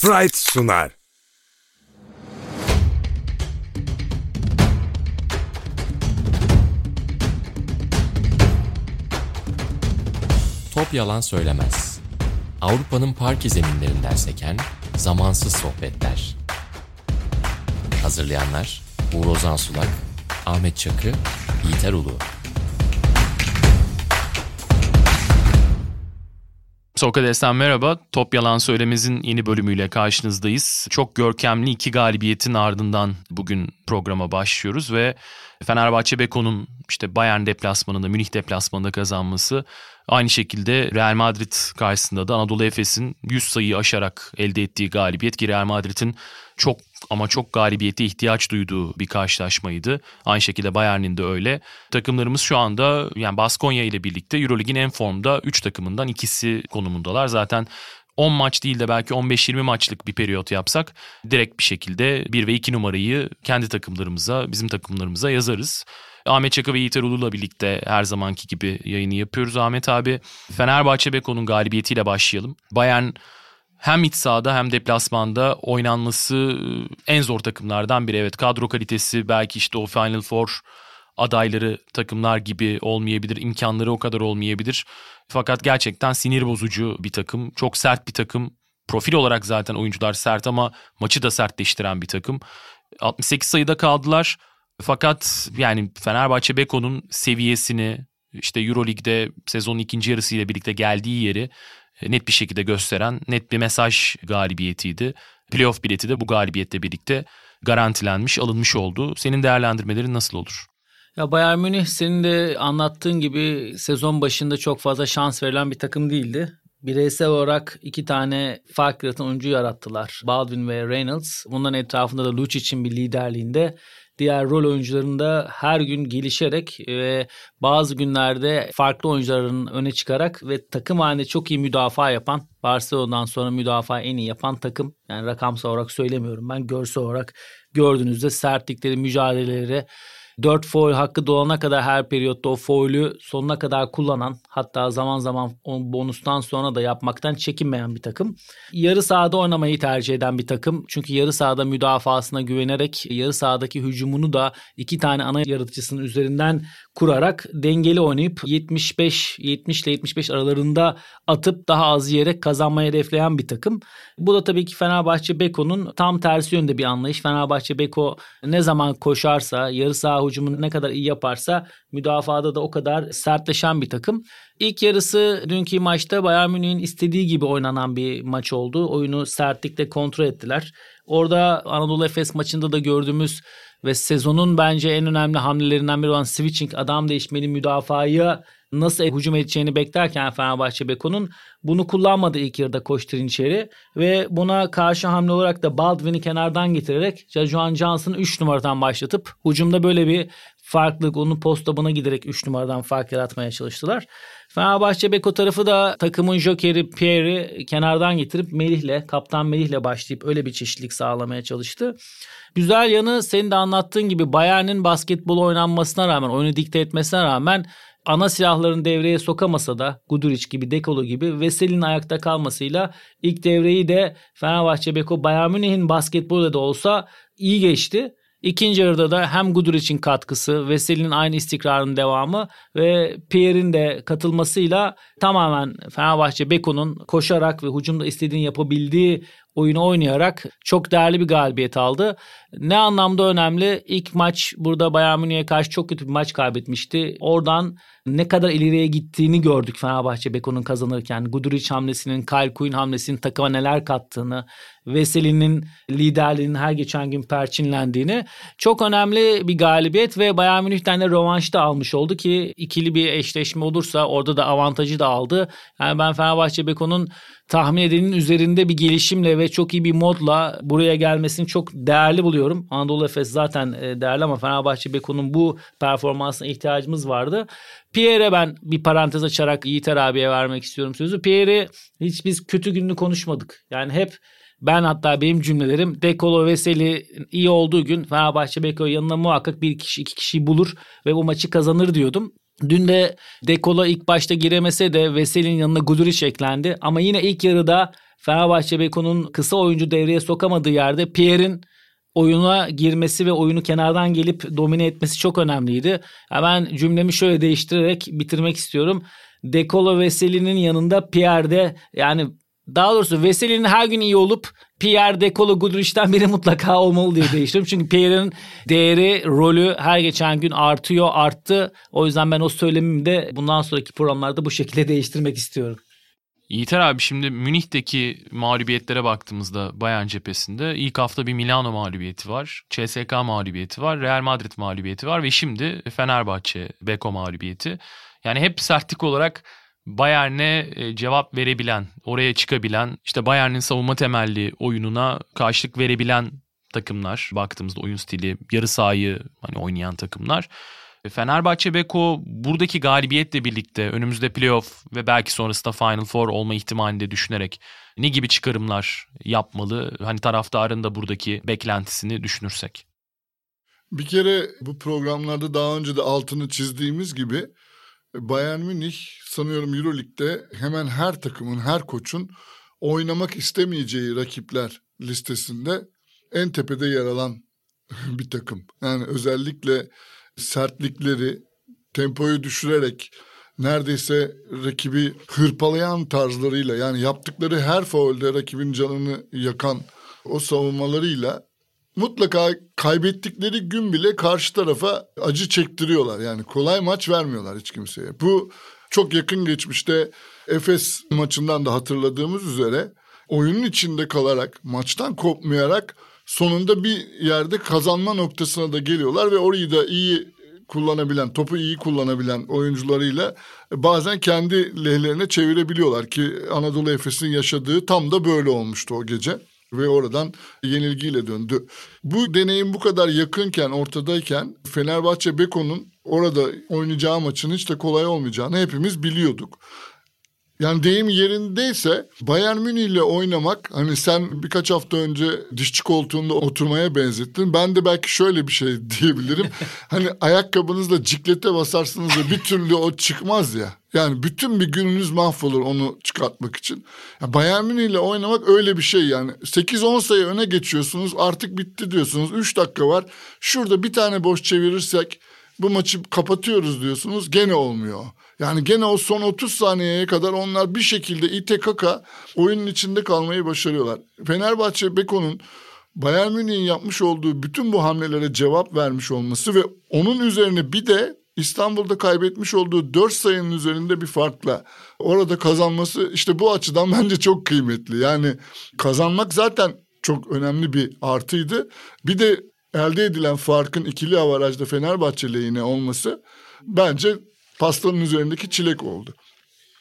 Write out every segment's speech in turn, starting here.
Fright sunar. Top yalan söylemez. Avrupa'nın parke zeminlerinden seken zamansız sohbetler. Hazırlayanlar Uğur Ozan Sulak, Ahmet Çakı, Yiğiter Ulu. Sokrates'ten merhaba. Top Yalan Söylemez'in yeni bölümüyle karşınızdayız. Çok görkemli iki galibiyetin ardından bugün programa başlıyoruz ve Fenerbahçe Beko'nun işte Bayern deplasmanında, Münih deplasmanında kazanması aynı şekilde Real Madrid karşısında da Anadolu Efes'in 100 sayıyı aşarak elde ettiği galibiyet ki Real Madrid'in çok ama çok galibiyete ihtiyaç duyduğu bir karşılaşmaydı. Aynı şekilde Bayern'in de öyle. Takımlarımız şu anda yani Baskonya ile birlikte Eurolig'in en formda 3 takımından ikisi konumundalar. Zaten 10 maç değil de belki 15-20 maçlık bir periyot yapsak direkt bir şekilde 1 ve 2 numarayı kendi takımlarımıza, bizim takımlarımıza yazarız. Ahmet Çaka ve Yiğiter Ulu'la birlikte her zamanki gibi yayını yapıyoruz. Ahmet abi Fenerbahçe Beko'nun galibiyetiyle başlayalım. Bayern hem iç sahada hem deplasmanda oynanması en zor takımlardan biri. Evet kadro kalitesi belki işte o Final Four adayları takımlar gibi olmayabilir, imkanları o kadar olmayabilir. Fakat gerçekten sinir bozucu bir takım, çok sert bir takım. Profil olarak zaten oyuncular sert ama maçı da sertleştiren bir takım. 68 sayıda kaldılar. Fakat yani Fenerbahçe Beko'nun seviyesini işte Euroleague'de sezonun ikinci yarısıyla birlikte geldiği yeri net bir şekilde gösteren net bir mesaj galibiyetiydi. Playoff bileti de bu galibiyetle birlikte garantilenmiş, alınmış oldu. Senin değerlendirmelerin nasıl olur? Ya Bayern Münih senin de anlattığın gibi sezon başında çok fazla şans verilen bir takım değildi. Bireysel olarak iki tane fark yaratan oyuncu yarattılar. Baldwin ve Reynolds. Bunların etrafında da Lucic'in bir liderliğinde diğer rol oyuncularında her gün gelişerek ve bazı günlerde farklı oyuncuların öne çıkarak ve takım halinde çok iyi müdafaa yapan Barcelona'dan sonra müdafaa en iyi yapan takım. Yani rakamsal olarak söylemiyorum ben görsel olarak gördüğünüzde sertlikleri, mücadeleleri 4 foul hakkı dolana kadar her periyotta o foul'ü sonuna kadar kullanan hatta zaman zaman bonustan sonra da yapmaktan çekinmeyen bir takım. Yarı sahada oynamayı tercih eden bir takım. Çünkü yarı sahada müdafasına güvenerek yarı sahadaki hücumunu da iki tane ana yaratıcısının üzerinden kurarak dengeli oynayıp 75 70 ile 75 aralarında atıp daha az yiyerek kazanmayı hedefleyen bir takım. Bu da tabii ki Fenerbahçe Beko'nun tam tersi yönde bir anlayış. Fenerbahçe Beko ne zaman koşarsa, yarı saha hücumunu ne kadar iyi yaparsa müdafada da o kadar sertleşen bir takım. İlk yarısı dünkü maçta Bayern Münih'in istediği gibi oynanan bir maç oldu. Oyunu sertlikle kontrol ettiler. Orada Anadolu Efes maçında da gördüğümüz ve sezonun bence en önemli hamlelerinden biri olan switching adam değişmeli müdafaya nasıl hücum edeceğini beklerken Fenerbahçe Beko'nun bunu kullanmadı ilk yarıda koşturun içeri ve buna karşı hamle olarak da Baldwin'i kenardan getirerek Joan Johnson'ı 3 numaradan başlatıp hücumda böyle bir farklılık onun postabına giderek 3 numaradan fark yaratmaya çalıştılar. Fenerbahçe Beko tarafı da takımın jokeri Pierre'i kenardan getirip Melih'le, kaptan Melih'le başlayıp öyle bir çeşitlilik sağlamaya çalıştı. Güzel yanı senin de anlattığın gibi Bayern'in basketbol oynanmasına rağmen, oyunu dikte etmesine rağmen ana silahlarını devreye sokamasa da Guduric gibi, Dekolo gibi Vesel'in ayakta kalmasıyla ilk devreyi de Fenerbahçe Beko Bayern Münih'in basketbolda da olsa iyi geçti. İkinci yarıda da hem Guduric'in katkısı, Veseli'nin aynı istikrarın devamı ve Pierre'in de katılmasıyla tamamen Fenerbahçe Beko'nun koşarak ve hücumda istediğini yapabildiği oyunu oynayarak çok değerli bir galibiyet aldı. Ne anlamda önemli? İlk maç burada Bayern Münih'e karşı çok kötü bir maç kaybetmişti. Oradan ne kadar ileriye gittiğini gördük Fenerbahçe Beko'nun kazanırken. Guduric hamlesinin, Quinn hamlesinin takıma neler kattığını, Veseli'nin liderliğinin her geçen gün perçinlendiğini. Çok önemli bir galibiyet ve Bayern Münih'ten de rövanş da almış oldu ki ikili bir eşleşme olursa orada da avantajı da aldı. Yani ben Fenerbahçe Beko'nun tahmin edenin üzerinde bir gelişimle ve çok iyi bir modla buraya gelmesini çok değerli buluyorum. Anadolu Efes zaten e, değerli ama Fenerbahçe Beko'nun bu performansına ihtiyacımız vardı. Pierre'e ben bir parantez açarak Yiğiter abiye vermek istiyorum sözü. Pierre'i hiç biz kötü gününü konuşmadık. Yani hep ben hatta benim cümlelerim Dekolo Veseli iyi olduğu gün Fenerbahçe Beko yanına muhakkak bir kişi iki kişiyi bulur ve bu maçı kazanır diyordum. Dün de Dekola ilk başta giremese de Veseli'nin yanına Guduric eklendi. Ama yine ilk yarıda Fenerbahçe Beko'nun kısa oyuncu devreye sokamadığı yerde Pierre'in oyuna girmesi ve oyunu kenardan gelip domine etmesi çok önemliydi. Ben cümlemi şöyle değiştirerek bitirmek istiyorum. Dekolo Veseli'nin yanında Pierre'de yani daha doğrusu Veseli'nin her gün iyi olup Pierre Dekolo Gudrich'ten biri mutlaka olmalı diye değiştiriyorum. Çünkü Pierre'in değeri, rolü her geçen gün artıyor, arttı. O yüzden ben o söylemimi de bundan sonraki programlarda bu şekilde değiştirmek istiyorum. Yiğiter abi şimdi Münih'teki mağlubiyetlere baktığımızda Bayern cephesinde ilk hafta bir Milano mağlubiyeti var. CSK mağlubiyeti var. Real Madrid mağlubiyeti var ve şimdi Fenerbahçe Beko mağlubiyeti. Yani hep sertlik olarak Bayern'e e, cevap verebilen, oraya çıkabilen, işte Bayern'in savunma temelli oyununa karşılık verebilen takımlar. Baktığımızda oyun stili, yarı sahayı hani oynayan takımlar. Fenerbahçe Beko buradaki galibiyetle birlikte önümüzde playoff ve belki sonrasında Final Four olma ihtimalini de düşünerek ne gibi çıkarımlar yapmalı? Hani taraftarın da buradaki beklentisini düşünürsek. Bir kere bu programlarda daha önce de altını çizdiğimiz gibi Bayern Münih sanıyorum Euroleague'de hemen her takımın, her koçun oynamak istemeyeceği rakipler listesinde en tepede yer alan bir takım. Yani özellikle sertlikleri, tempoyu düşürerek neredeyse rakibi hırpalayan tarzlarıyla yani yaptıkları her faulde rakibin canını yakan o savunmalarıyla mutlaka kaybettikleri gün bile karşı tarafa acı çektiriyorlar. Yani kolay maç vermiyorlar hiç kimseye. Bu çok yakın geçmişte Efes maçından da hatırladığımız üzere oyunun içinde kalarak, maçtan kopmayarak sonunda bir yerde kazanma noktasına da geliyorlar ve orayı da iyi kullanabilen, topu iyi kullanabilen oyuncularıyla bazen kendi lehlerine çevirebiliyorlar ki Anadolu Efes'in yaşadığı tam da böyle olmuştu o gece ve oradan yenilgiyle döndü. Bu deneyim bu kadar yakınken, ortadayken Fenerbahçe Beko'nun orada oynayacağı maçın hiç de kolay olmayacağını hepimiz biliyorduk. Yani deyim yerindeyse Bayern Münih ile oynamak hani sen birkaç hafta önce dişçi koltuğunda oturmaya benzettin. Ben de belki şöyle bir şey diyebilirim. hani ayakkabınızla ciklete basarsınız da bir türlü o çıkmaz ya. Yani bütün bir gününüz mahvolur onu çıkartmak için. Ya Bayern Münih ile oynamak öyle bir şey yani. 8-10 sayı öne geçiyorsunuz artık bitti diyorsunuz. 3 dakika var. Şurada bir tane boş çevirirsek bu maçı kapatıyoruz diyorsunuz gene olmuyor. Yani gene o son 30 saniyeye kadar onlar bir şekilde ite kaka oyunun içinde kalmayı başarıyorlar. Fenerbahçe Beko'nun Bayern Münih'in yapmış olduğu bütün bu hamlelere cevap vermiş olması ve onun üzerine bir de İstanbul'da kaybetmiş olduğu 4 sayının üzerinde bir farkla orada kazanması işte bu açıdan bence çok kıymetli. Yani kazanmak zaten çok önemli bir artıydı. Bir de elde edilen farkın ikili avarajda Fenerbahçe lehine olması bence pastanın üzerindeki çilek oldu.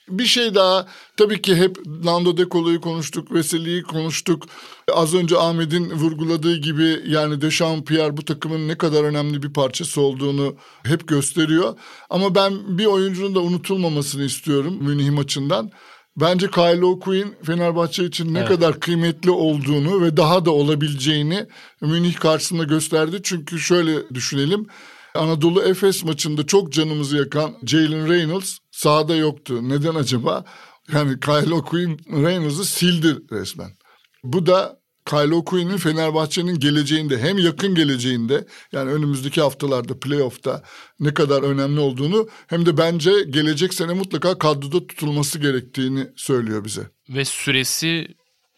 Bir şey daha tabii ki hep Nando De Colo'yu konuştuk, Veseli'yi konuştuk. Az önce Ahmet'in vurguladığı gibi yani Dechampierre bu takımın ne kadar önemli bir parçası olduğunu hep gösteriyor. Ama ben bir oyuncunun da unutulmamasını istiyorum Münih maçından. Bence Kyle O'Quinn Fenerbahçe için ne evet. kadar kıymetli olduğunu ve daha da olabileceğini Münih karşısında gösterdi. Çünkü şöyle düşünelim. Anadolu Efes maçında çok canımızı yakan Jalen Reynolds sahada yoktu. Neden acaba? Yani Kyle O'Quinn Reynolds'ı sildi resmen. Bu da Kyle O'Quinn'in Fenerbahçe'nin geleceğinde hem yakın geleceğinde yani önümüzdeki haftalarda playoff'ta ne kadar önemli olduğunu hem de bence gelecek sene mutlaka kadroda tutulması gerektiğini söylüyor bize. Ve süresi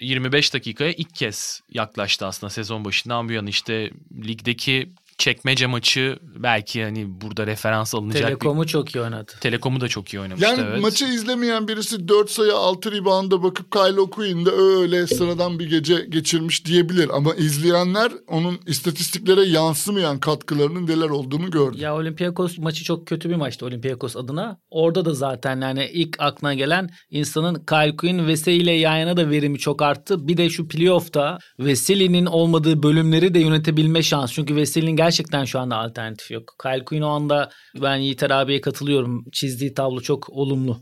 25 dakikaya ilk kez yaklaştı aslında sezon başından bu yana işte ligdeki çekmece maçı belki hani burada referans alınacak. Telekom'u bir... çok iyi oynadı. Telekom'u da çok iyi oynamıştı yani evet. maçı izlemeyen birisi 4 sayı 6 rebound'a bakıp Kyle O'Quinn'de öyle sıradan bir gece geçirmiş diyebilir. Ama izleyenler onun istatistiklere yansımayan katkılarının neler olduğunu gördü. Ya Olympiakos maçı çok kötü bir maçtı Olympiakos adına. Orada da zaten yani ilk aklına gelen insanın Kyle Quinn Veseli ile yan yana da verimi çok arttı. Bir de şu playoff'ta Veseli'nin olmadığı bölümleri de yönetebilme şansı. Çünkü Veseli'nin gerçekten gerçekten şu anda alternatif yok. Kyle Quinn o anda ben Yiğiter abiye katılıyorum. Çizdiği tablo çok olumlu.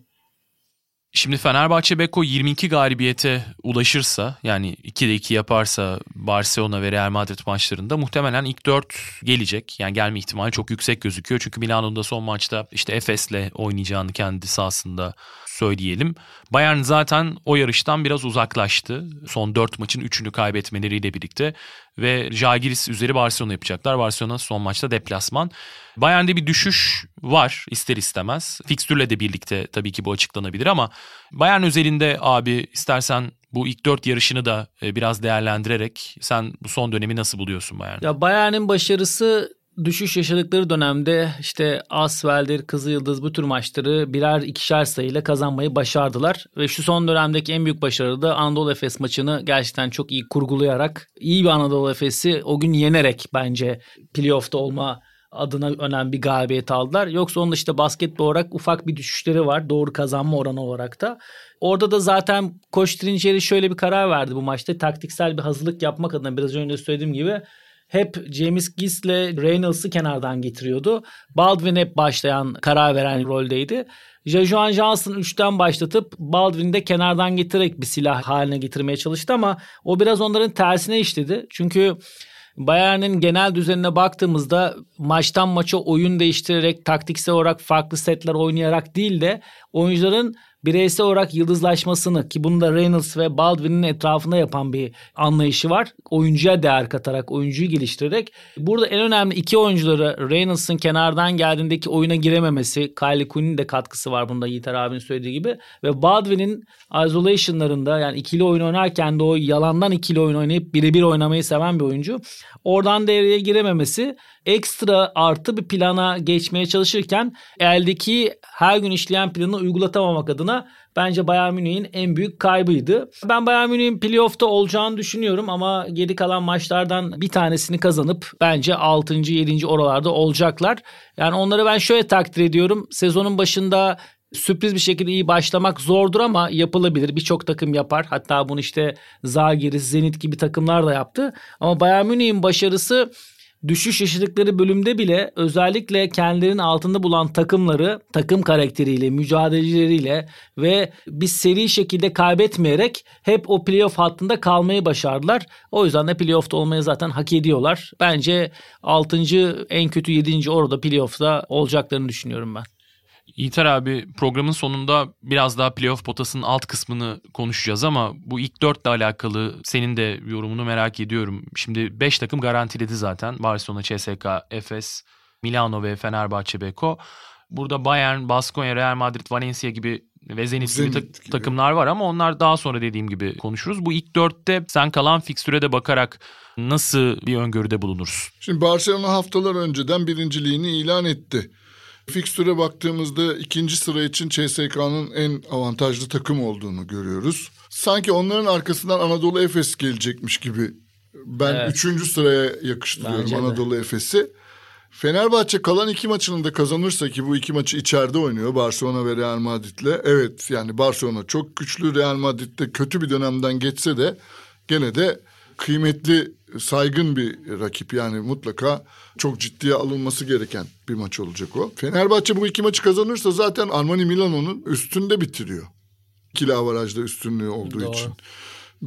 Şimdi Fenerbahçe Beko 22 galibiyete ulaşırsa yani 2'de 2 yaparsa Barcelona ve Real Madrid maçlarında muhtemelen ilk dört gelecek. Yani gelme ihtimali çok yüksek gözüküyor. Çünkü Milano'nun da son maçta işte Efes'le oynayacağını kendi sahasında söyleyelim. Bayern zaten o yarıştan biraz uzaklaştı. Son dört maçın üçünü kaybetmeleriyle birlikte ve Jagiris üzeri Barcelona yapacaklar. Barcelona son maçta deplasman. Bayern'de bir düşüş var ister istemez. Fikstürle de birlikte tabii ki bu açıklanabilir ama Bayern özelinde abi istersen bu ilk dört yarışını da e, biraz değerlendirerek sen bu son dönemi nasıl buluyorsun Bayern? Ya Bayern'in başarısı düşüş yaşadıkları dönemde işte Asvel'dir, Kızılyıldız bu tür maçları birer ikişer sayıyla kazanmayı başardılar. Ve şu son dönemdeki en büyük başarı da Anadolu Efes maçını gerçekten çok iyi kurgulayarak iyi bir Anadolu Efes'i o gün yenerek bence playoff'ta olma adına önemli bir galibiyet aldılar. Yoksa onun işte basketbol olarak ufak bir düşüşleri var. Doğru kazanma oranı olarak da. Orada da zaten Koç Trinçeri şöyle bir karar verdi bu maçta. Taktiksel bir hazırlık yapmak adına biraz önce söylediğim gibi hep James Giss'le Reynolds'ı kenardan getiriyordu. Baldwin hep başlayan, karar veren roldeydi. Jajuan Johnson 3'ten başlatıp Baldwin'i de kenardan getirerek bir silah haline getirmeye çalıştı ama o biraz onların tersine işledi. Çünkü Bayern'in genel düzenine baktığımızda maçtan maça oyun değiştirerek taktiksel olarak farklı setler oynayarak değil de oyuncuların bireysel olarak yıldızlaşmasını ki bunu da Reynolds ve Baldwin'in etrafında yapan bir anlayışı var. Oyuncuya değer katarak, oyuncuyu geliştirerek. Burada en önemli iki oyuncuları Reynolds'ın kenardan geldiğindeki oyuna girememesi, Kylie Coon'in de katkısı var bunda Yiğiter abinin söylediği gibi. Ve Baldwin'in isolation'larında yani ikili oyun oynarken de o yalandan ikili oyun oynayıp birebir oynamayı seven bir oyuncu. Oradan devreye girememesi ekstra artı bir plana geçmeye çalışırken eldeki her gün işleyen planı uygulatamamak adına bence Bayern Münih'in en büyük kaybıydı. Ben Bayern Münih'in playoff'ta olacağını düşünüyorum ama geri kalan maçlardan bir tanesini kazanıp bence 6. 7. oralarda olacaklar. Yani onları ben şöyle takdir ediyorum. Sezonun başında sürpriz bir şekilde iyi başlamak zordur ama yapılabilir. Birçok takım yapar. Hatta bunu işte Zagiris, Zenit gibi takımlar da yaptı. Ama Bayern Münih'in başarısı düşüş yaşadıkları bölümde bile özellikle kendilerinin altında bulan takımları takım karakteriyle, mücadeleleriyle ve bir seri şekilde kaybetmeyerek hep o playoff hattında kalmayı başardılar. O yüzden de playoff'ta olmayı zaten hak ediyorlar. Bence 6. en kötü 7. orada playoff'ta olacaklarını düşünüyorum ben. İlter abi programın sonunda biraz daha playoff potasının alt kısmını konuşacağız ama bu ilk dörtle alakalı senin de yorumunu merak ediyorum. Şimdi 5 takım garantiledi zaten. Barcelona, CSK, Efes, Milano ve Fenerbahçe Beko. Burada Bayern, Baskonya, Real Madrid, Valencia gibi ve Zenit, Zenit gibi, ta- gibi takımlar var ama onlar daha sonra dediğim gibi konuşuruz. Bu ilk dörtte sen kalan fikstüre de bakarak nasıl bir öngörüde bulunursun? Şimdi Barcelona haftalar önceden birinciliğini ilan etti. Fikstüre baktığımızda ikinci sıra için CSK'nın en avantajlı takım olduğunu görüyoruz. Sanki onların arkasından Anadolu Efes gelecekmiş gibi. Ben evet. üçüncü sıraya yakıştırıyorum Bence Anadolu Efes'i. Fenerbahçe kalan iki maçını da kazanırsa ki bu iki maçı içeride oynuyor Barcelona ve Real Madrid'le. Evet yani Barcelona çok güçlü Real Madrid'de kötü bir dönemden geçse de gene de kıymetli saygın bir rakip yani mutlaka çok ciddiye alınması gereken bir maç olacak o. Fenerbahçe bu iki maçı kazanırsa zaten Armani Milano'nun üstünde bitiriyor. İkili avarajda üstünlüğü olduğu Doğru. için.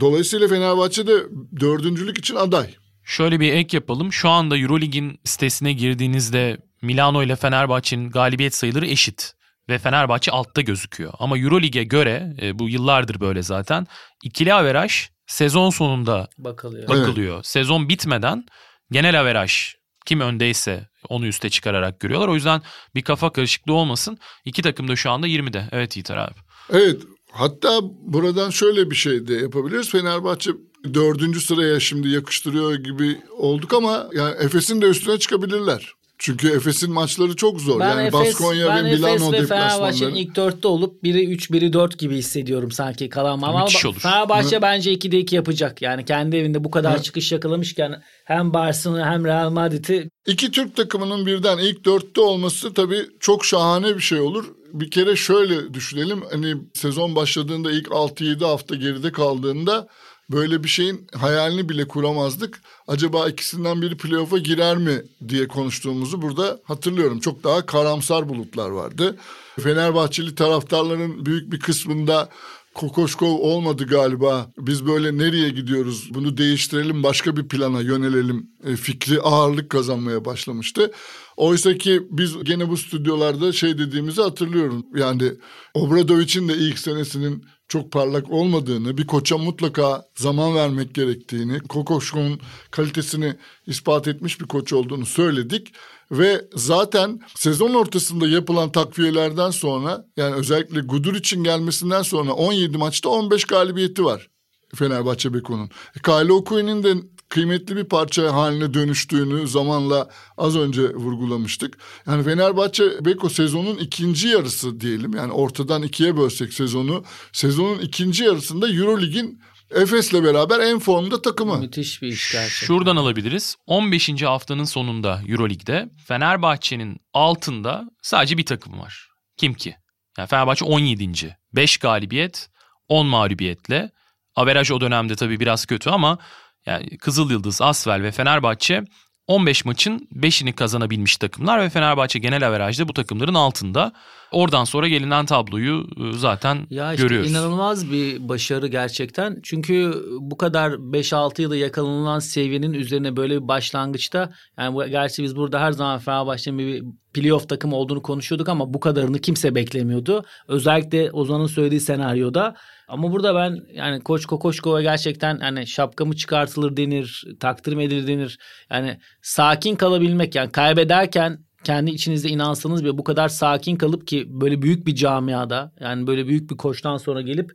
Dolayısıyla Fenerbahçe de dördüncülük için aday. Şöyle bir ek yapalım. Şu anda Eurolig'in sitesine girdiğinizde Milano ile Fenerbahçe'nin galibiyet sayıları eşit ve Fenerbahçe altta gözüküyor. Ama Eurolig'e göre e, bu yıllardır böyle zaten ikili averaj sezon sonunda bakılıyor. bakılıyor. Evet. Sezon bitmeden genel averaj kim öndeyse onu üste çıkararak görüyorlar. O yüzden bir kafa karışıklığı olmasın. İki takım da şu anda 20'de. Evet Yiğiter abi. Evet hatta buradan şöyle bir şey de yapabiliriz. Fenerbahçe dördüncü sıraya şimdi yakıştırıyor gibi olduk ama yani Efes'in de üstüne çıkabilirler. Çünkü Efes'in maçları çok zor. Ben yani Efes, Baskonya ben ve Milano Efes ve Fenerbahçe'nin ilk dörtte olup biri 3 biri 4 gibi hissediyorum sanki kalan ama olur. Fenerbahçe Hı. bence 2'de 2 yapacak. Yani kendi evinde bu kadar Hı. çıkış yakalamışken hem Barcelona hem Real Madrid'i İki Türk takımının birden ilk dörtte olması tabii çok şahane bir şey olur. Bir kere şöyle düşünelim. Hani sezon başladığında ilk 6-7 hafta geride kaldığında böyle bir şeyin hayalini bile kuramazdık. Acaba ikisinden biri playoff'a girer mi diye konuştuğumuzu burada hatırlıyorum. Çok daha karamsar bulutlar vardı. Fenerbahçeli taraftarların büyük bir kısmında Kokoşkov olmadı galiba. Biz böyle nereye gidiyoruz? Bunu değiştirelim, başka bir plana yönelelim e, fikri ağırlık kazanmaya başlamıştı. Oysa ki biz gene bu stüdyolarda şey dediğimizi hatırlıyorum. Yani Obradovic'in de ilk senesinin çok parlak olmadığını, bir koça mutlaka zaman vermek gerektiğini, Kokoşkov'un kalitesini ispat etmiş bir koç olduğunu söyledik. Ve zaten sezon ortasında yapılan takviyelerden sonra yani özellikle Gudur için gelmesinden sonra 17 maçta 15 galibiyeti var Fenerbahçe Beko'nun. E, Kyle Okuye'nin de kıymetli bir parça haline dönüştüğünü zamanla az önce vurgulamıştık. Yani Fenerbahçe Beko sezonun ikinci yarısı diyelim yani ortadan ikiye bölsek sezonu sezonun ikinci yarısında Eurolig'in Efes'le beraber en formda takımı. Müthiş bir iş gerçekten. Şuradan alabiliriz. 15. haftanın sonunda Euroleague'de Fenerbahçe'nin altında sadece bir takım var. Kim ki? Yani Fenerbahçe 17. 5 galibiyet, 10 mağlubiyetle. Averaj o dönemde tabii biraz kötü ama yani Kızıl Yıldız, Asvel ve Fenerbahçe 15 maçın 5'ini kazanabilmiş takımlar ve Fenerbahçe genel averajda bu takımların altında. Oradan sonra gelinen tabloyu e, zaten ya işte görüyoruz. inanılmaz bir başarı gerçekten. Çünkü bu kadar 5-6 yılda yakalanılan seviyenin üzerine böyle bir başlangıçta yani gerçi biz burada her zaman Fenerbahçe'nin bir playoff takım olduğunu konuşuyorduk ama bu kadarını kimse beklemiyordu. Özellikle Ozan'ın söylediği senaryoda. Ama burada ben yani Koç Kokoşkova gerçekten hani şapkamı çıkartılır denir, takdir edilir denir. Yani sakin kalabilmek yani kaybederken kendi içinizde inansanız bile bu kadar sakin kalıp ki böyle büyük bir camiada yani böyle büyük bir koçtan sonra gelip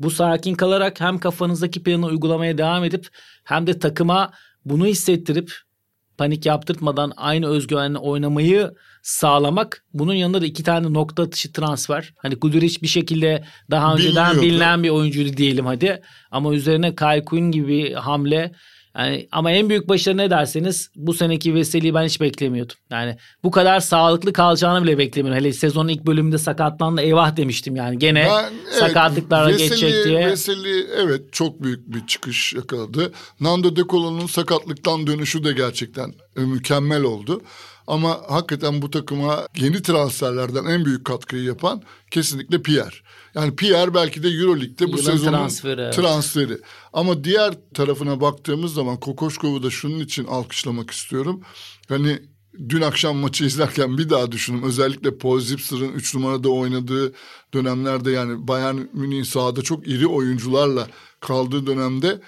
bu sakin kalarak hem kafanızdaki planı uygulamaya devam edip hem de takıma bunu hissettirip panik yaptırtmadan aynı özgüvenle oynamayı sağlamak. Bunun yanında da iki tane nokta atışı transfer. Hani Guduric bir şekilde daha önceden Biliniyordu. bilinen bir oyuncuydu diyelim hadi. Ama üzerine Kyle Quinn gibi hamle. Yani ama en büyük başarı ne derseniz bu seneki Veseli'yi ben hiç beklemiyordum. Yani bu kadar sağlıklı kalacağını bile beklemiyordum. Hele sezonun ilk bölümünde sakatlandı eyvah demiştim yani. Gene Ben- evet, sakatlıklarla Veseli- geçecek diye. Veseli evet çok büyük bir çıkış yakaladı. Nando De Colo'nun sakatlıktan dönüşü de gerçekten e, mükemmel oldu. Ama hakikaten bu takıma yeni transferlerden en büyük katkıyı yapan kesinlikle Pierre. Yani Pierre belki de Euroleague'de bu Yılın sezonun transferi, evet. transferi. Ama diğer tarafına baktığımız zaman Kokoşkov'u da şunun için alkışlamak istiyorum. Hani dün akşam maçı izlerken bir daha düşündüm. Özellikle Paul Zipser'ın 3 numarada oynadığı dönemlerde yani Bayern Münih'in sahada çok iri oyuncularla kaldığı dönemde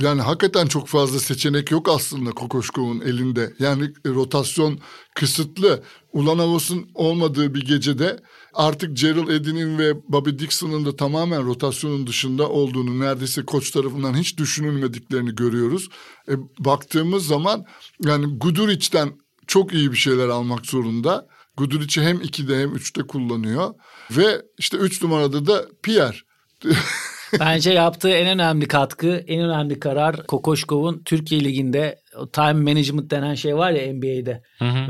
yani hakikaten çok fazla seçenek yok aslında Kokoşkov'un elinde. Yani rotasyon kısıtlı. Ulanovos'un olmadığı bir gecede artık Gerald Edin'in ve Bobby Dixon'ın da tamamen rotasyonun dışında olduğunu neredeyse koç tarafından hiç düşünülmediklerini görüyoruz. E, baktığımız zaman yani Guduric'den çok iyi bir şeyler almak zorunda. Guduric'i hem 2'de hem 3'te kullanıyor. Ve işte 3 numarada da Pierre. Bence yaptığı en önemli katkı, en önemli karar Kokoşkov'un Türkiye Ligi'nde o time management denen şey var ya NBA'de.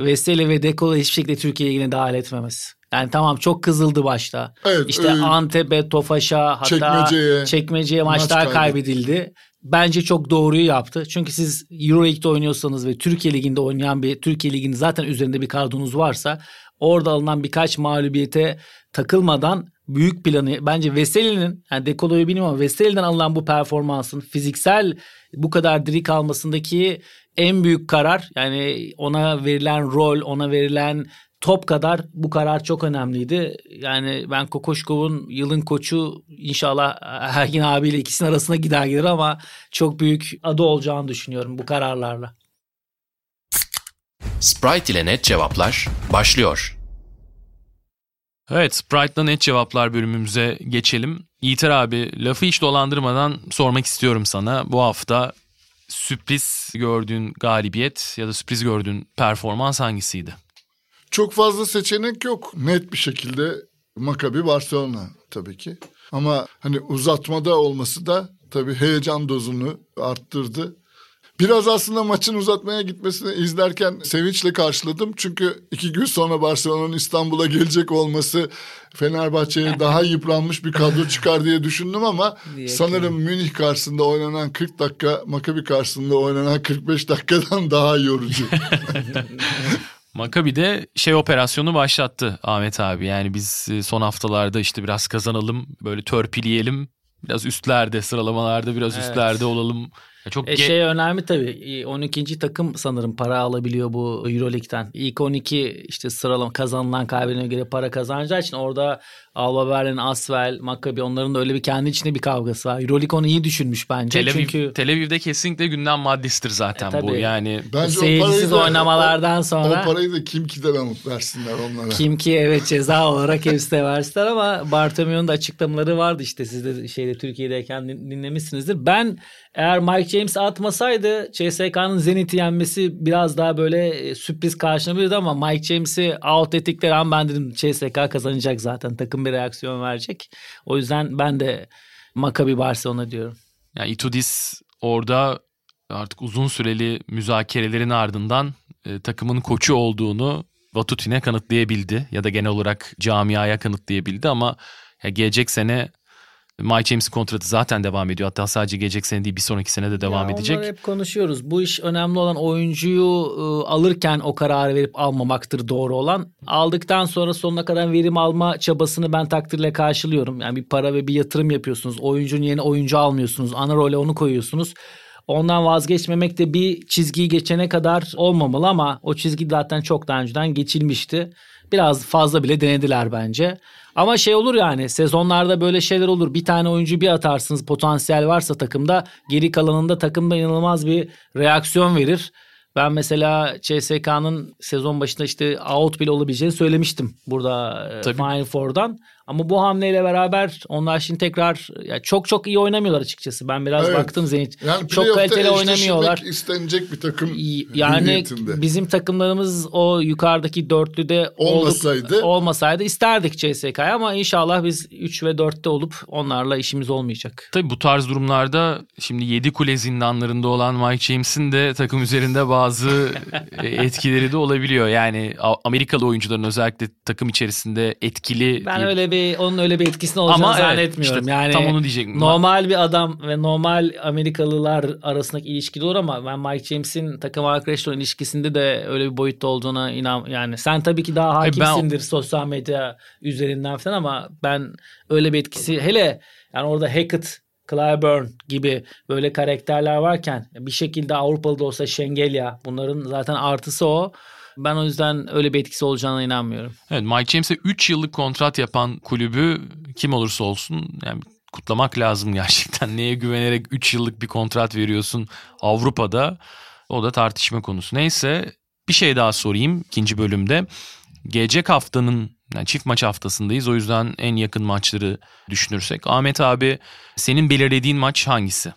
Veseli ve Dekola hiçbir şekilde Türkiye Ligi'ne dahil etmemesi. Yani tamam çok kızıldı başta. Evet, işte e, Antep'e, Tofaş'a hatta Çekmece'ye çekmeceye maç maçlar kaybetti. kaybedildi. Bence çok doğruyu yaptı. Çünkü siz Euroleague'de oynuyorsanız ve Türkiye Ligi'nde oynayan bir Türkiye Ligi'nin zaten üzerinde bir kadronuz varsa orada alınan birkaç mağlubiyete takılmadan büyük planı bence Veseli'nin yani Dekolo'yu bilmiyorum ama Veseli'den alınan bu performansın fiziksel bu kadar diri kalmasındaki en büyük karar yani ona verilen rol ona verilen top kadar bu karar çok önemliydi. Yani ben Kokoşkov'un yılın koçu inşallah Ergin abiyle ikisinin arasına gider gelir ama çok büyük adı olacağını düşünüyorum bu kararlarla. Sprite ile net cevaplar başlıyor. Evet Sprite'la net cevaplar bölümümüze geçelim. Yiğiter abi lafı hiç dolandırmadan sormak istiyorum sana. Bu hafta sürpriz gördüğün galibiyet ya da sürpriz gördüğün performans hangisiydi? Çok fazla seçenek yok. Net bir şekilde Maccabi Barcelona tabii ki. Ama hani uzatmada olması da tabii heyecan dozunu arttırdı. Biraz aslında maçın uzatmaya gitmesini izlerken sevinçle karşıladım. Çünkü iki gün sonra Barcelona'nın İstanbul'a gelecek olması Fenerbahçe'ye daha yıpranmış bir kadro çıkar diye düşündüm ama Diye sanırım Münih karşısında oynanan 40 dakika Maccabi karşısında oynanan 45 dakikadan daha yorucu. Maccabi de şey operasyonu başlattı Ahmet abi. Yani biz e, son haftalarda işte biraz kazanalım, böyle törpüleyelim. Biraz üstlerde, sıralamalarda biraz Evet. üstlerde olalım. Ya çok E şey önemli tabii. 12. takım sanırım para alabiliyor bu Euroleague'den. İlk 12 işte sıralama kazanılan kaybedene göre para kazanacağı için orada Alba Berlin, Asvel, Maccabi onların da öyle bir kendi içinde bir kavgası var. Euroleague onu iyi düşünmüş bence. Tel, Aviv, Çünkü Tel Aviv'de kesinlikle gündem maddesidir zaten E, bu. Yani Bence o seyircisiz parayı da- oynamalardan o, sonra- O parayı da kim kiden alıp versinler onlara. Kim ki evet ceza olarak hepsi de versinler ama Bartomeu'nun da açıklamaları vardı işte siz de şeyde Türkiye'deyken din- dinlemişsinizdir. Ben eğer Mike James atmasaydı CSK'nın Zenit'i yenmesi biraz daha böyle e, sürpriz karşılanabilirdi ama Mike James'i out ettikleri an ben dedim CSK kazanacak zaten takım bir reaksiyon verecek. O yüzden ben de Maccabi Barcelona diyorum. Yani Itudis orada artık uzun süreli müzakerelerin ardından e, takımın koçu olduğunu Vatutin'e kanıtlayabildi ya da genel olarak camiaya kanıtlayabildi ama ya gelecek sene Mike James'in kontratı zaten devam ediyor. Hatta sadece gelecek sene değil bir sonraki sene de devam Ya edecek. Onları hep konuşuyoruz. Bu iş önemli olan oyuncuyu e, alırken o kararı verip almamaktır doğru olan. Aldıktan sonra sonuna kadar verim alma çabasını ben takdirle karşılıyorum. Yani bir para ve bir yatırım yapıyorsunuz. Oyuncunun yerine oyuncu almıyorsunuz. Ana role onu koyuyorsunuz. Ondan vazgeçmemek de bir çizgiyi geçene kadar olmamalı ama o çizgi zaten çok daha önceden geçilmişti. Biraz fazla bile denediler bence. Ama şey olur yani sezonlarda böyle şeyler olur. Bir tane oyuncu bir atarsınız potansiyel varsa takımda geri kalanında takımda inanılmaz bir reaksiyon verir. Ben mesela CSK'nın sezon başında işte out bile olabileceğini söylemiştim burada e, Tabii. Final Four'dan. Ama bu hamleyle beraber onlar şimdi tekrar ya çok çok iyi oynamıyorlar açıkçası. Ben biraz Evet. baktım Zenit. Yani çok kaliteli oynamıyorlar. istenecek bir takım Yani niyetinde. bizim takımlarımız o yukarıdaki dörtlüde Olmasaydı- olduk, olmasaydı isterdik CSK'ya ama inşallah biz 3 ve 4'te olup onlarla işimiz olmayacak. Tabii bu tarz durumlarda şimdi 7 kule zindanlarında olan Mike James'in de takım üzerinde bazı etkileri de olabiliyor. Yani Amerikalı oyuncuların özellikle takım içerisinde etkili Ben bir- öyle bir onun öyle bir etkisini olacağını Ama evet, zannetmiyorum. işte yani tam onu diyecektim. Normal bir adam ve normal Amerikalılar arasındaki ilişki olur ama ben Mike James'in takım arkadaşla olan ilişkisinde de öyle bir boyutta olduğuna inan yani sen tabii ki daha ben- hakimsindir sosyal medya üzerinden falan ama ben öyle bir etkisi hele yani orada Hackett Clyburn gibi böyle karakterler varken bir şekilde Avrupalı da olsa Şengelya bunların zaten artısı o. Ben o yüzden öyle bir etkisi olacağına inanmıyorum. Evet Mike James'e 3 yıllık kontrat yapan kulübü kim olursa olsun yani kutlamak lazım gerçekten. Neye güvenerek 3 yıllık bir kontrat veriyorsun Avrupa'da o da tartışma konusu. Neyse bir şey daha sorayım ikinci bölümde. Gelecek haftanın yani çift maç haftasındayız o yüzden en yakın maçları düşünürsek. Ahmet abi senin belirlediğin maç hangisi?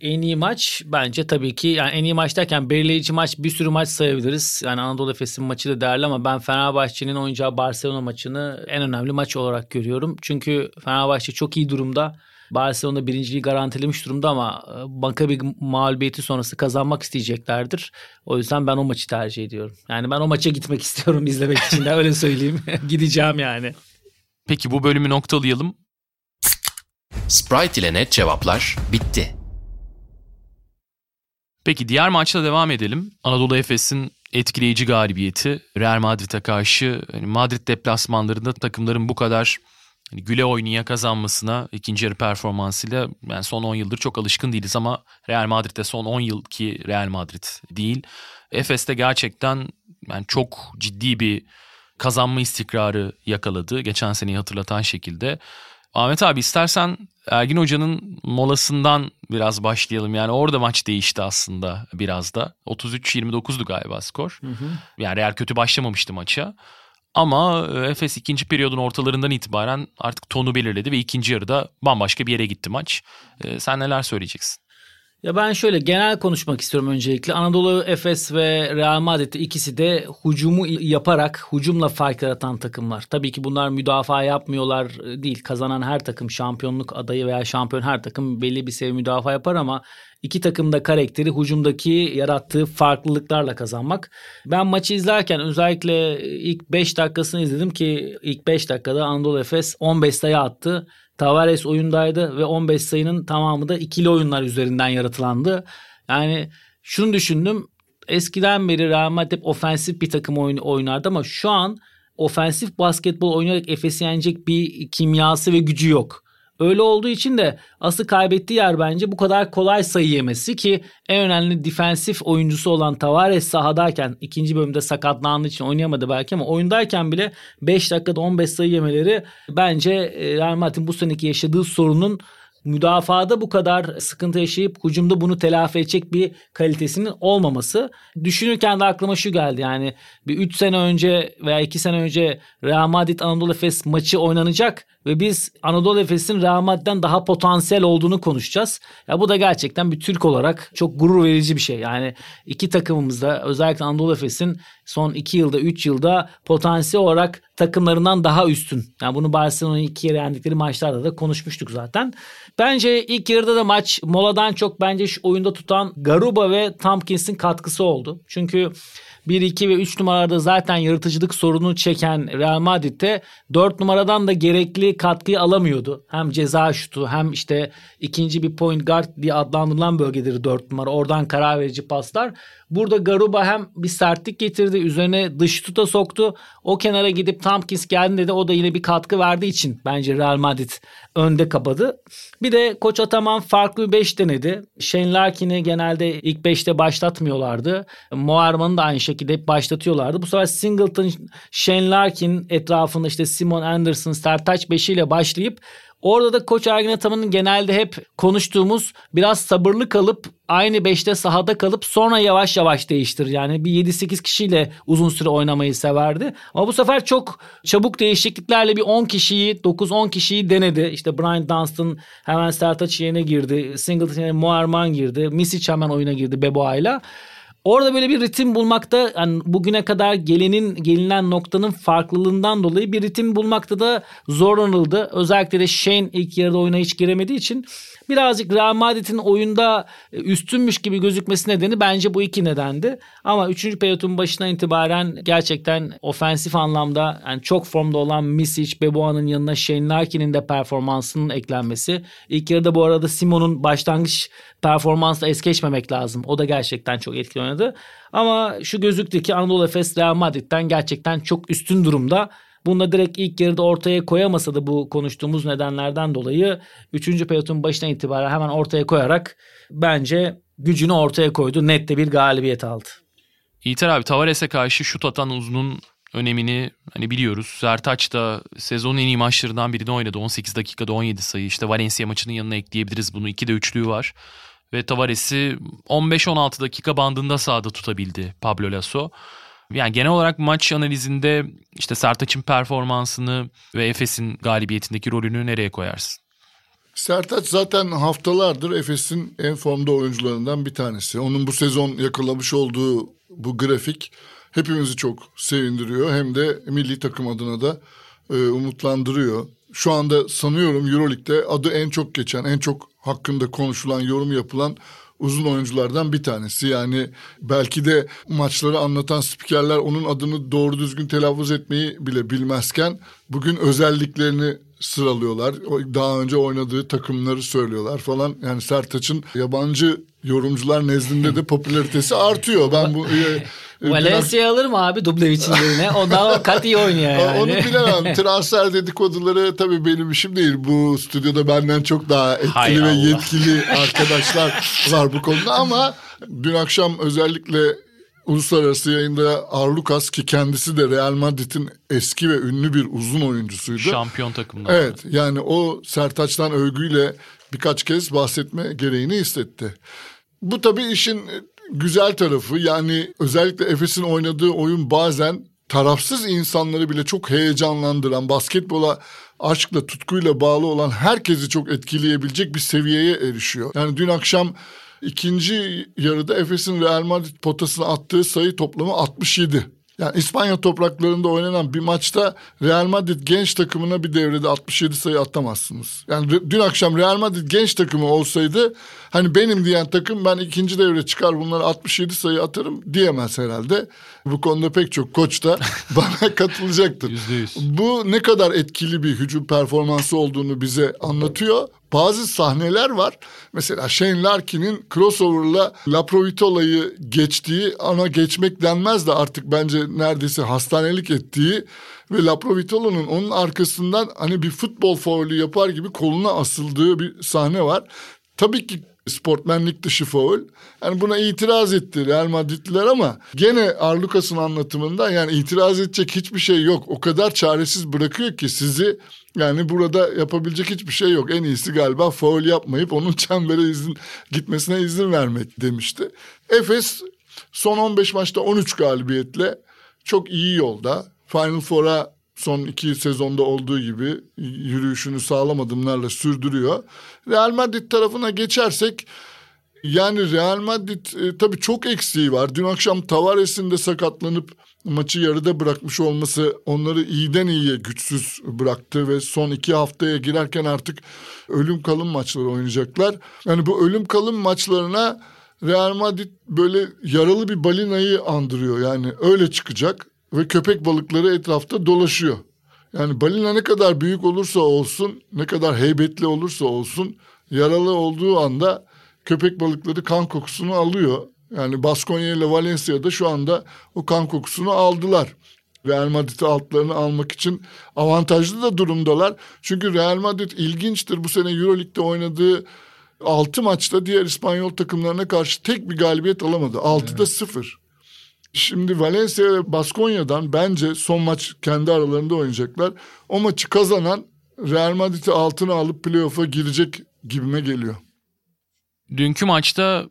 En iyi maç bence tabii ki yani en iyi maç derken belirleyici maç bir sürü maç sayabiliriz. Yani Anadolu Efes'in maçı da değerli ama ben Fenerbahçe'nin oynayacağı Barcelona maçını en önemli maç olarak görüyorum. Çünkü Fenerbahçe çok iyi durumda. Barcelona birinciliği garantilemiş durumda ama e, Maccabi mağlubiyeti sonrası kazanmak isteyeceklerdir. O yüzden ben o maçı tercih ediyorum. Yani ben o maça gitmek istiyorum izlemek için de öyle söyleyeyim. Gideceğim yani. Peki bu bölümü noktalayalım. Sprite ile net cevaplar bitti. Peki diğer maçla devam edelim. Anadolu Efes'in etkileyici galibiyeti Real Madrid'e karşı hani Madrid deplasmanlarında takımların bu kadar hani güle oynaya kazanmasına ikinci yarı performansıyla yani son 10 yıldır çok alışkın değiliz ama Real Madrid'de son 10 yıl ki Real Madrid değil. Efes'te gerçekten yani çok ciddi bir kazanma istikrarı yakaladı. Geçen seneyi hatırlatan şekilde. Ahmet abi istersen Ergin Hoca'nın molasından biraz başlayalım. Yani orada maç değişti aslında biraz da. 33-29'du galiba skor. Yani Real kötü başlamamıştı maça. Ama e, Efes ikinci periyodun ortalarından itibaren artık tonu belirledi ve ikinci yarıda bambaşka bir yere gitti maç. E, sen neler söyleyeceksin? Ya ben şöyle genel konuşmak istiyorum öncelikle. Anadolu Efes ve Real Madrid ikisi de hücumu yaparak hücumla fark yaratan takımlar. Tabii ki bunlar müdafaa yapmıyorlar e, değil. Kazanan her takım şampiyonluk adayı veya şampiyon her takım belli bir seviye müdafaa yapar ama iki takım da karakteri hücumdaki yarattığı farklılıklarla kazanmak. Ben maçı izlerken özellikle ilk 5 dakikasını izledim ki ilk 5 dakikada Anadolu Efes 15 sayı attı. Tavares oyundaydı ve 15 sayının tamamı da ikili oyunlar üzerinden yaratılandı. Yani şunu düşündüm. eskiden beri Real Madrid ofensif bir takım oyun, oynardı ama şu an ofensif basketbol oynayarak Efes'i yenecek bir kimyası ve gücü yok. Öyle olduğu için de asıl kaybettiği yer bence bu kadar kolay sayı yemesi ki en önemli defensif oyuncusu olan Tavares sahadayken ikinci bölümde sakatlandığı için oynayamadı belki ama oyundayken bile 5 dakikada 15 sayı yemeleri bence e, Real Madrid'in bu seneki yaşadığı sorunun müdafaada bu kadar sıkıntı yaşayıp hücumda bunu telafi edecek bir kalitesinin olmaması. Düşünürken de aklıma şu geldi yani bir 3 sene önce veya 2 sene önce Real Madrid Anadolu Efes maçı oynanacak ve biz Anadolu Efes'in Real Madrid'den daha potansiyel olduğunu konuşacağız. Ya bu da gerçekten bir Türk olarak çok gurur verici bir şey. Yani iki takımımızda özellikle Anadolu Efes'in son iki yılda üç yılda potansiyel olarak takımlarından daha üstün. Yani bunu Barcelona'yı iki kere yendikleri maçlarda da konuşmuştuk zaten. Bence ilk yarıda da maç moladan çok bence şu oyunda tutan Garuba ve Tompkins'in katkısı oldu. Çünkü 1, 2 ve 3 numaralarda zaten yaratıcılık sorunu çeken Real Madrid'de 4 numaradan da gerekli katkıyı alamıyordu. Hem ceza şutu hem işte ikinci bir point guard diye adlandırılan bölgeleri 4 numara. Oradan karar verici paslar. Burada Garuba hem bir sertlik getirdi. Üzerine dış tuta soktu. O kenara gidip Tompkins geldiğinde de o da yine bir katkı verdiği için bence Real Madrid önde kapadı. Bir de Koç Ataman farklı bir 5 denedi. Shane Larkin'i genelde ilk 5'te başlatmıyorlardı. Moerman'ı da aynı şekilde hep başlatıyorlardı. Bu sefer Singleton, Shane Larkin etrafında işte Simon Anderson, Sertaç 5'iyle başlayıp Orada da Koç Ergin Ataman'ın genelde hep konuştuğumuz biraz sabırlı kalıp aynı beşte sahada kalıp sonra yavaş yavaş değiştir. Yani bir 7-8 kişiyle uzun süre oynamayı severdi. Ama bu sefer çok çabuk değişikliklerle bir 10 kişiyi 9-10 kişiyi denedi. İşte Brian Dunstan hemen Sertaç yerine girdi. Singleton yerine Moerman girdi. Misic hemen oyuna girdi Beboa'yla. Orada böyle bir ritim bulmakta yani bugüne kadar gelenin gelinen noktanın farklılığından dolayı bir ritim bulmakta da zorlanıldı. Özellikle de Shane ilk yarıda oyuna hiç giremediği için birazcık Real Madrid'in oyunda e, üstünmüş gibi gözükmesi nedeni bence bu iki nedendi. Ama 3. periyotun başından itibaren gerçekten ofensif anlamda yani çok formda olan Misic, Beboa'nın yanına Shane Larkin'in de performansının eklenmesi. İlk yarıda bu arada Simon'un başlangıç performansla es geçmemek lazım. O da gerçekten çok etkili oynadı. Ama şu gözüktü ki Anadolu Efes Real Madrid'den gerçekten çok üstün durumda. Bunu da direkt ilk yarıda ortaya koyamasa da bu konuştuğumuz nedenlerden dolayı 3. periyotun başına itibaren hemen ortaya koyarak bence gücünü ortaya koydu. Net de bir galibiyet aldı. İlter abi Tavares'e karşı şut atan uzunun önemini hani biliyoruz. Sertaç da sezonun en iyi maçlarından birini oynadı. 18 dakikada 17 sayı. İşte Valencia maçının yanına ekleyebiliriz bunu. 2'de üçlüğü var. Ve Tavares'i 15-16 dakika bandında sahada tutabildi Pablo Lasso. Yani genel olarak maç analizinde işte Sertaç'ın performansını ve Efes'in galibiyetindeki rolünü nereye koyarsın? Sertaç zaten haftalardır Efes'in en formda oyuncularından bir tanesi. Onun bu sezon yakalamış olduğu bu grafik hepimizi çok sevindiriyor. Hem de milli takım adına da e, umutlandırıyor. Şu anda sanıyorum Euroleague'de adı en çok geçen, en çok hakkında konuşulan, yorum yapılan uzun oyunculardan bir tanesi. Yani belki de maçları anlatan spikerler onun adını doğru düzgün telaffuz etmeyi bile bilmezken bugün özelliklerini sıralıyorlar. Daha önce oynadığı takımları söylüyorlar falan. Yani Sertaç'ın yabancı yorumcular nezdinde de popülaritesi artıyor. Ben bu e, Valencia alır mı abi Dublevic'in yerine? O daha kat iyi oynuyor yani. Onu bilemem. Transfer dedikoduları tabii benim işim değil. Bu stüdyoda benden çok daha etkili Hay ve Allah. yetkili arkadaşlar var bu konuda ama dün akşam özellikle uluslararası yayında Arlukas ki kendisi de Real Madrid'in eski ve ünlü bir uzun oyuncusuydu. Şampiyon takımdan. Evet yani o Sertaç'tan övgüyle birkaç kez bahsetme gereğini hissetti. Bu tabii işin güzel tarafı yani özellikle Efes'in oynadığı oyun bazen tarafsız insanları bile çok heyecanlandıran, basketbola aşkla, tutkuyla bağlı olan herkesi çok etkileyebilecek bir seviyeye erişiyor. Yani dün akşam ikinci yarıda Efes'in Real Madrid potasına attığı sayı toplamı 67. Yani İspanya topraklarında oynanan bir maçta Real Madrid genç takımına bir devrede 67 sayı atamazsınız. Yani dün akşam Real Madrid genç takımı olsaydı hani benim diyen takım ben ikinci devre çıkar bunlara 67 sayı atarım diyemez herhalde. Bu konuda pek çok koç da bana katılacaktır. Yüzde yüz. Bu ne kadar etkili bir hücum performansı olduğunu bize anlatıyor. bazı sahneler var. Mesela Shane Larkin'in crossover'la Laprovitola'yı geçtiği ana geçmek denmez de artık bence neredeyse hastanelik ettiği ve Laprovitola'nın onun arkasından hani bir futbol faulü yapar gibi koluna asıldığı bir sahne var. Tabii ki sportmenlik dışı faul. Yani buna itiraz etti Real Madridliler ama gene Arlukas'ın anlatımında yani itiraz edecek hiçbir şey yok. O kadar çaresiz bırakıyor ki sizi yani burada yapabilecek hiçbir şey yok. En iyisi galiba faul yapmayıp onun çembere izin gitmesine izin vermek demişti. Efes son 15 maçta 13 galibiyetle çok iyi yolda. Final Four'a son iki sezonda olduğu gibi yürüyüşünü sağlam adımlarla sürdürüyor. Real Madrid tarafına geçersek yani Real Madrid e, tabii çok eksiği var. Dün akşam Tavares'in de sakatlanıp maçı yarıda bırakmış olması onları iyiden iyiye güçsüz bıraktı ve son iki haftaya girerken artık ölüm kalım maçları oynayacaklar. Yani bu ölüm kalım maçlarına Real Madrid böyle yaralı bir balinayı andırıyor yani öyle çıkacak ve köpek balıkları etrafta dolaşıyor. Yani balina ne kadar büyük olursa olsun, ne kadar heybetli olursa olsun yaralı olduğu anda köpek balıkları kan kokusunu alıyor. Yani Baskonya ile Valencia'da şu anda o kan kokusunu aldılar. Real Madrid'i altlarını almak için avantajlı da durumdalar. Çünkü Real Madrid ilginçtir bu sene Euroleague'de oynadığı 6 maçta diğer İspanyol takımlarına karşı tek bir galibiyet alamadı. 6'da evet. 0. Şimdi Valencia ve Baskonya'dan bence son maç kendi aralarında oynayacaklar. O maçı kazanan Real Madrid'i altına alıp playoff'a girecek gibime geliyor. Dünkü maçta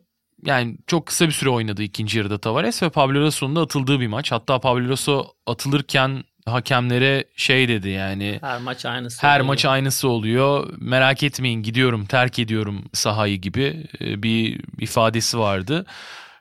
yani çok kısa bir süre oynadı ikinci yarıda Tavares ve Pablo Lasso'nun da atıldığı bir maç. Hatta Pablo Lasso atılırken hakemlere şey dedi yani. Her maç aynısı Her oluyor. maç aynısı oluyor. Merak etmeyin gidiyorum terk ediyorum sahayı gibi e, bir ifadesi vardı.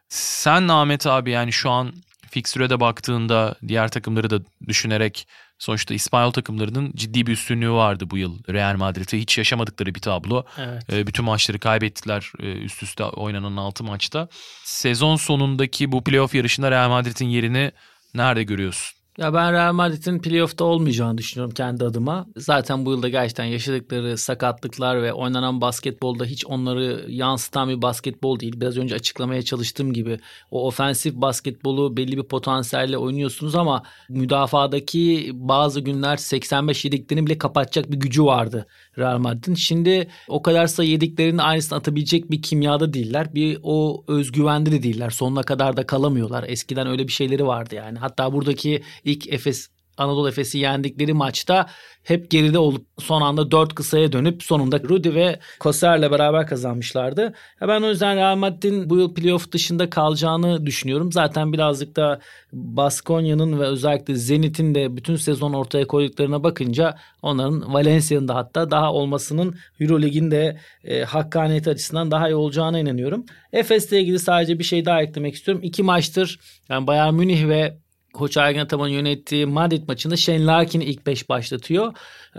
Sen Ahmet abi yani şu an fikstüre baktığında diğer takımları da düşünerek sonuçta İspanyol takımlarının ciddi bir üstünlüğü vardı bu yıl Real Madrid'e. Hiç yaşamadıkları bir tablo. Evet. E, bütün maçları kaybettiler e, üst üste oynanan 6 maçta. Sezon sonundaki bu playoff yarışında Real Madrid'in yerini nerede görüyorsun? Ya ben Real Madrid'in playoff'ta olmayacağını düşünüyorum kendi adıma. Zaten bu yılda gerçekten yaşadıkları sakatlıklar ve oynanan basketbolda hiç onları yansıtan bir basketbol değil. Biraz önce açıklamaya çalıştığım gibi o ofensif basketbolu belli bir potansiyelle oynuyorsunuz ama müdafadaki bazı günler 85 yediklerini bile kapatacak bir gücü vardı Real Madrid'in. Şimdi o kadar sayı yediklerini aynısını atabilecek bir kimyada değiller. Bir o özgüvende de değiller. Sonuna kadar da kalamıyorlar. Eskiden öyle bir şeyleri vardı yani. Hatta buradaki ilk Efes Anadolu Efes'i yendikleri maçta hep geride olup son anda dört kısaya dönüp sonunda Rudy ve Koser'le beraber kazanmışlardı. Ya ben o yüzden Real Madrid'in bu yıl playoff dışında kalacağını düşünüyorum. Zaten birazcık da Baskonya'nın ve özellikle Zenit'in de bütün sezon ortaya koyduklarına bakınca onların Valencia'nın da hatta daha olmasının Eurolig'in de e, hakkaniyeti açısından daha iyi olacağına inanıyorum. Efes'le ilgili sadece bir şey daha eklemek istiyorum. İki maçtır yani Bayern Münih ve Koç Ergen Ataman'ın yönettiği Madrid maçında Shane Larkin'i ilk beş başlatıyor.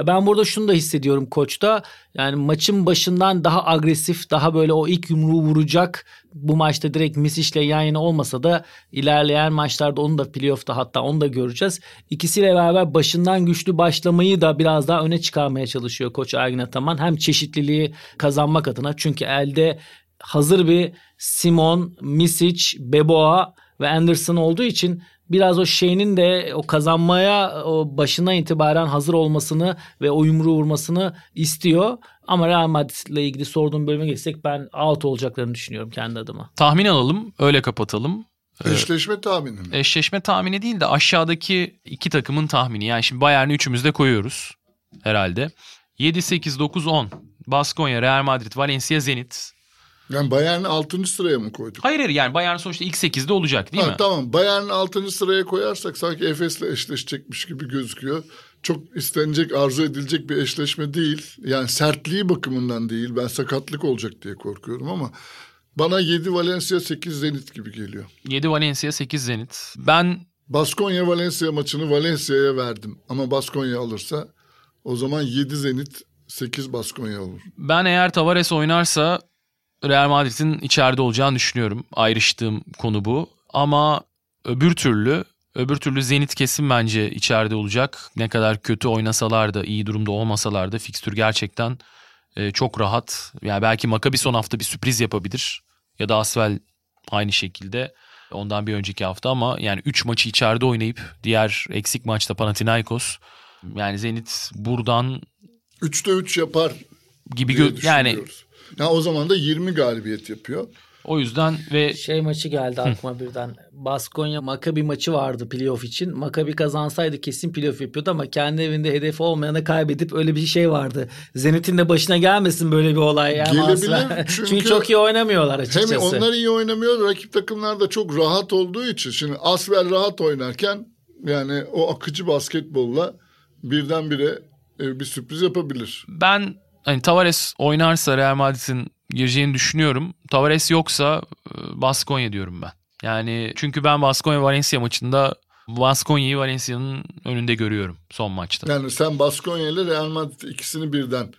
Ben burada şunu da hissediyorum koçta. Yani maçın başından daha agresif, daha böyle o ilk yumruğu vuracak. Bu maçta direkt Misic'le yan yana olmasa da ilerleyen maçlarda onu da playoff'ta hatta onu da göreceğiz. İkisiyle beraber başından güçlü başlamayı da biraz daha öne çıkarmaya çalışıyor Koç Ergin Ataman. Hem çeşitliliği kazanmak adına çünkü elde hazır bir Simon, Misic, Beboa ve Anderson olduğu için biraz o şeyinin de o kazanmaya o başına itibaren hazır olmasını ve o yumruğu vurmasını istiyor. Ama Real Madrid ile ilgili sorduğum bölüme geçsek ben out olacaklarını düşünüyorum kendi adıma. Tahmin alalım öyle kapatalım. Ee, eşleşme tahmini mi? Eşleşme tahmini değil de aşağıdaki iki takımın tahmini. Yani şimdi Bayern'i üçümüzde koyuyoruz herhalde. 7, 8, 9, 10. Baskonya, Real Madrid, Valencia, Zenit. Yani Bayern'i 6. sıraya mı koyduk? Hayır hayır yani Bayern sonuçta ilk 8'de olacak değil ha, mi? Tamam Bayern'i 6. sıraya koyarsak sanki Efes'le eşleşecekmiş gibi gözüküyor. Çok istenecek, arzu edilecek bir eşleşme değil. Yani sertliği bakımından değil. Ben sakatlık olacak diye korkuyorum ama bana 7 Valencia 8 Zenit gibi geliyor. 7 Valencia 8 Zenit. Ben Baskonya Valencia maçını Valencia'ya verdim. Ama Baskonya alırsa o zaman 7 Zenit 8 Baskonya olur. Ben eğer Tavares oynarsa Real Madrid'in içeride olacağını düşünüyorum. Ayrıştığım konu bu. Ama öbür türlü öbür türlü Zenit kesin bence içeride olacak. Ne kadar kötü oynasalar da iyi durumda olmasalar da fikstür gerçekten e, çok rahat. Yani belki Maccabi son hafta bir sürpriz yapabilir. Ya da Asvel aynı şekilde. Ondan bir önceki hafta ama yani 3 maçı içeride oynayıp diğer eksik maçta Panathinaikos. Yani Zenit buradan 3'te 3 yapar gibi gö- yani düşünüyoruz. Ya o zaman da 20 galibiyet yapıyor. o yüzden ve Şey maçı geldi aklıma birden. Baskonya Maccabi maçı vardı playoff için. Maccabi kazansaydı kesin playoff yapıyordu ama kendi evinde hedefi olmayana kaybedip öyle bir şey vardı. Zenit'in de başına gelmesin böyle bir olay. Yani Gelebilir aslında. çünkü- çünkü çok iyi oynamıyorlar açıkçası. Hem onlar iyi oynamıyor rakip takımlar da çok rahat olduğu için. Şimdi Asvel rahat oynarken yani o akıcı basketbolla birdenbire e, bir sürpriz yapabilir. ben hani Tavares oynarsa Real Madrid'in gireceğini düşünüyorum. Tavares yoksa e, Baskonya diyorum ben. Yani çünkü ben Baskonya Valencia maçında Baskonya'yı Valencia'nın önünde görüyorum son maçta. Yani sen Baskonya ile Real Madrid ikisini birden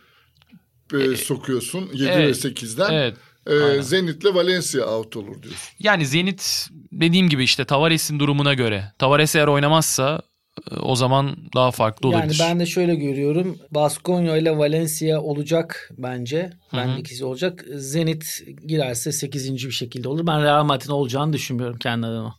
e, sokuyorsun 7 evet, ve 8'den. Evet. E. Zenit'le Valencia out olur diyorsun. Yani Zenit dediğim gibi işte Tavares'in durumuna göre. Tavares eğer oynamazsa e, o zaman daha farklı Yani olabilir. ben de şöyle görüyorum. Baskonya ile Valencia olacak bence. Ben ikisi olacak. Zenit girerse 8. bir şekilde olur. Ben Real Madrid'in olacağını düşünmüyorum kendi adıma.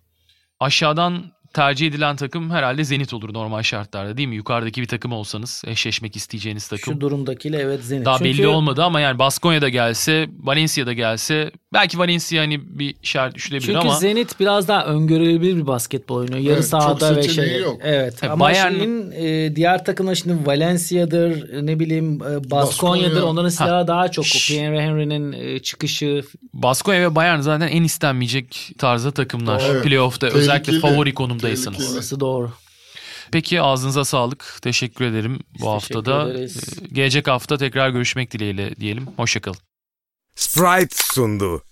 Aşağıdan tercih edilen takım herhalde Zenit olur normal şartlarda değil mi? Yukarıdaki bir takım olsanız eşleşmek isteyeceğiniz takım. Şu durumdakiyle evet Zenit. Daha Çünkü belli olmadı ama yani Baskonya'da gelse, Valencia'da gelse belki Valencia hani bir şart düşülebilir Çünkü ama Zenit biraz daha öngörülebilir bir basketbol oynuyor. Yarı Evet, sahada ve seçeneği şey. yok. Evet. E, Ama Bayern- şeyin e, diğer takımlar şimdi Valencia'dır, ne bileyim e, Baskonya'dır. Baskonya. Onların silahı daha çok. Pierre Henry'nin e, çıkışı. Baskonya ve Bayern zaten en istenmeyecek tarzda takımlar. Evet. Playoff'ta özellikle favori konumdaysanız. Tehlikeli. Orası doğru. Peki ağzınıza sağlık. Teşekkür ederim bu Biz haftada. teşekkür ederiz. Ee, Gelecek hafta tekrar görüşmek dileğiyle diyelim. Hoşçakalın. Sprite sundu.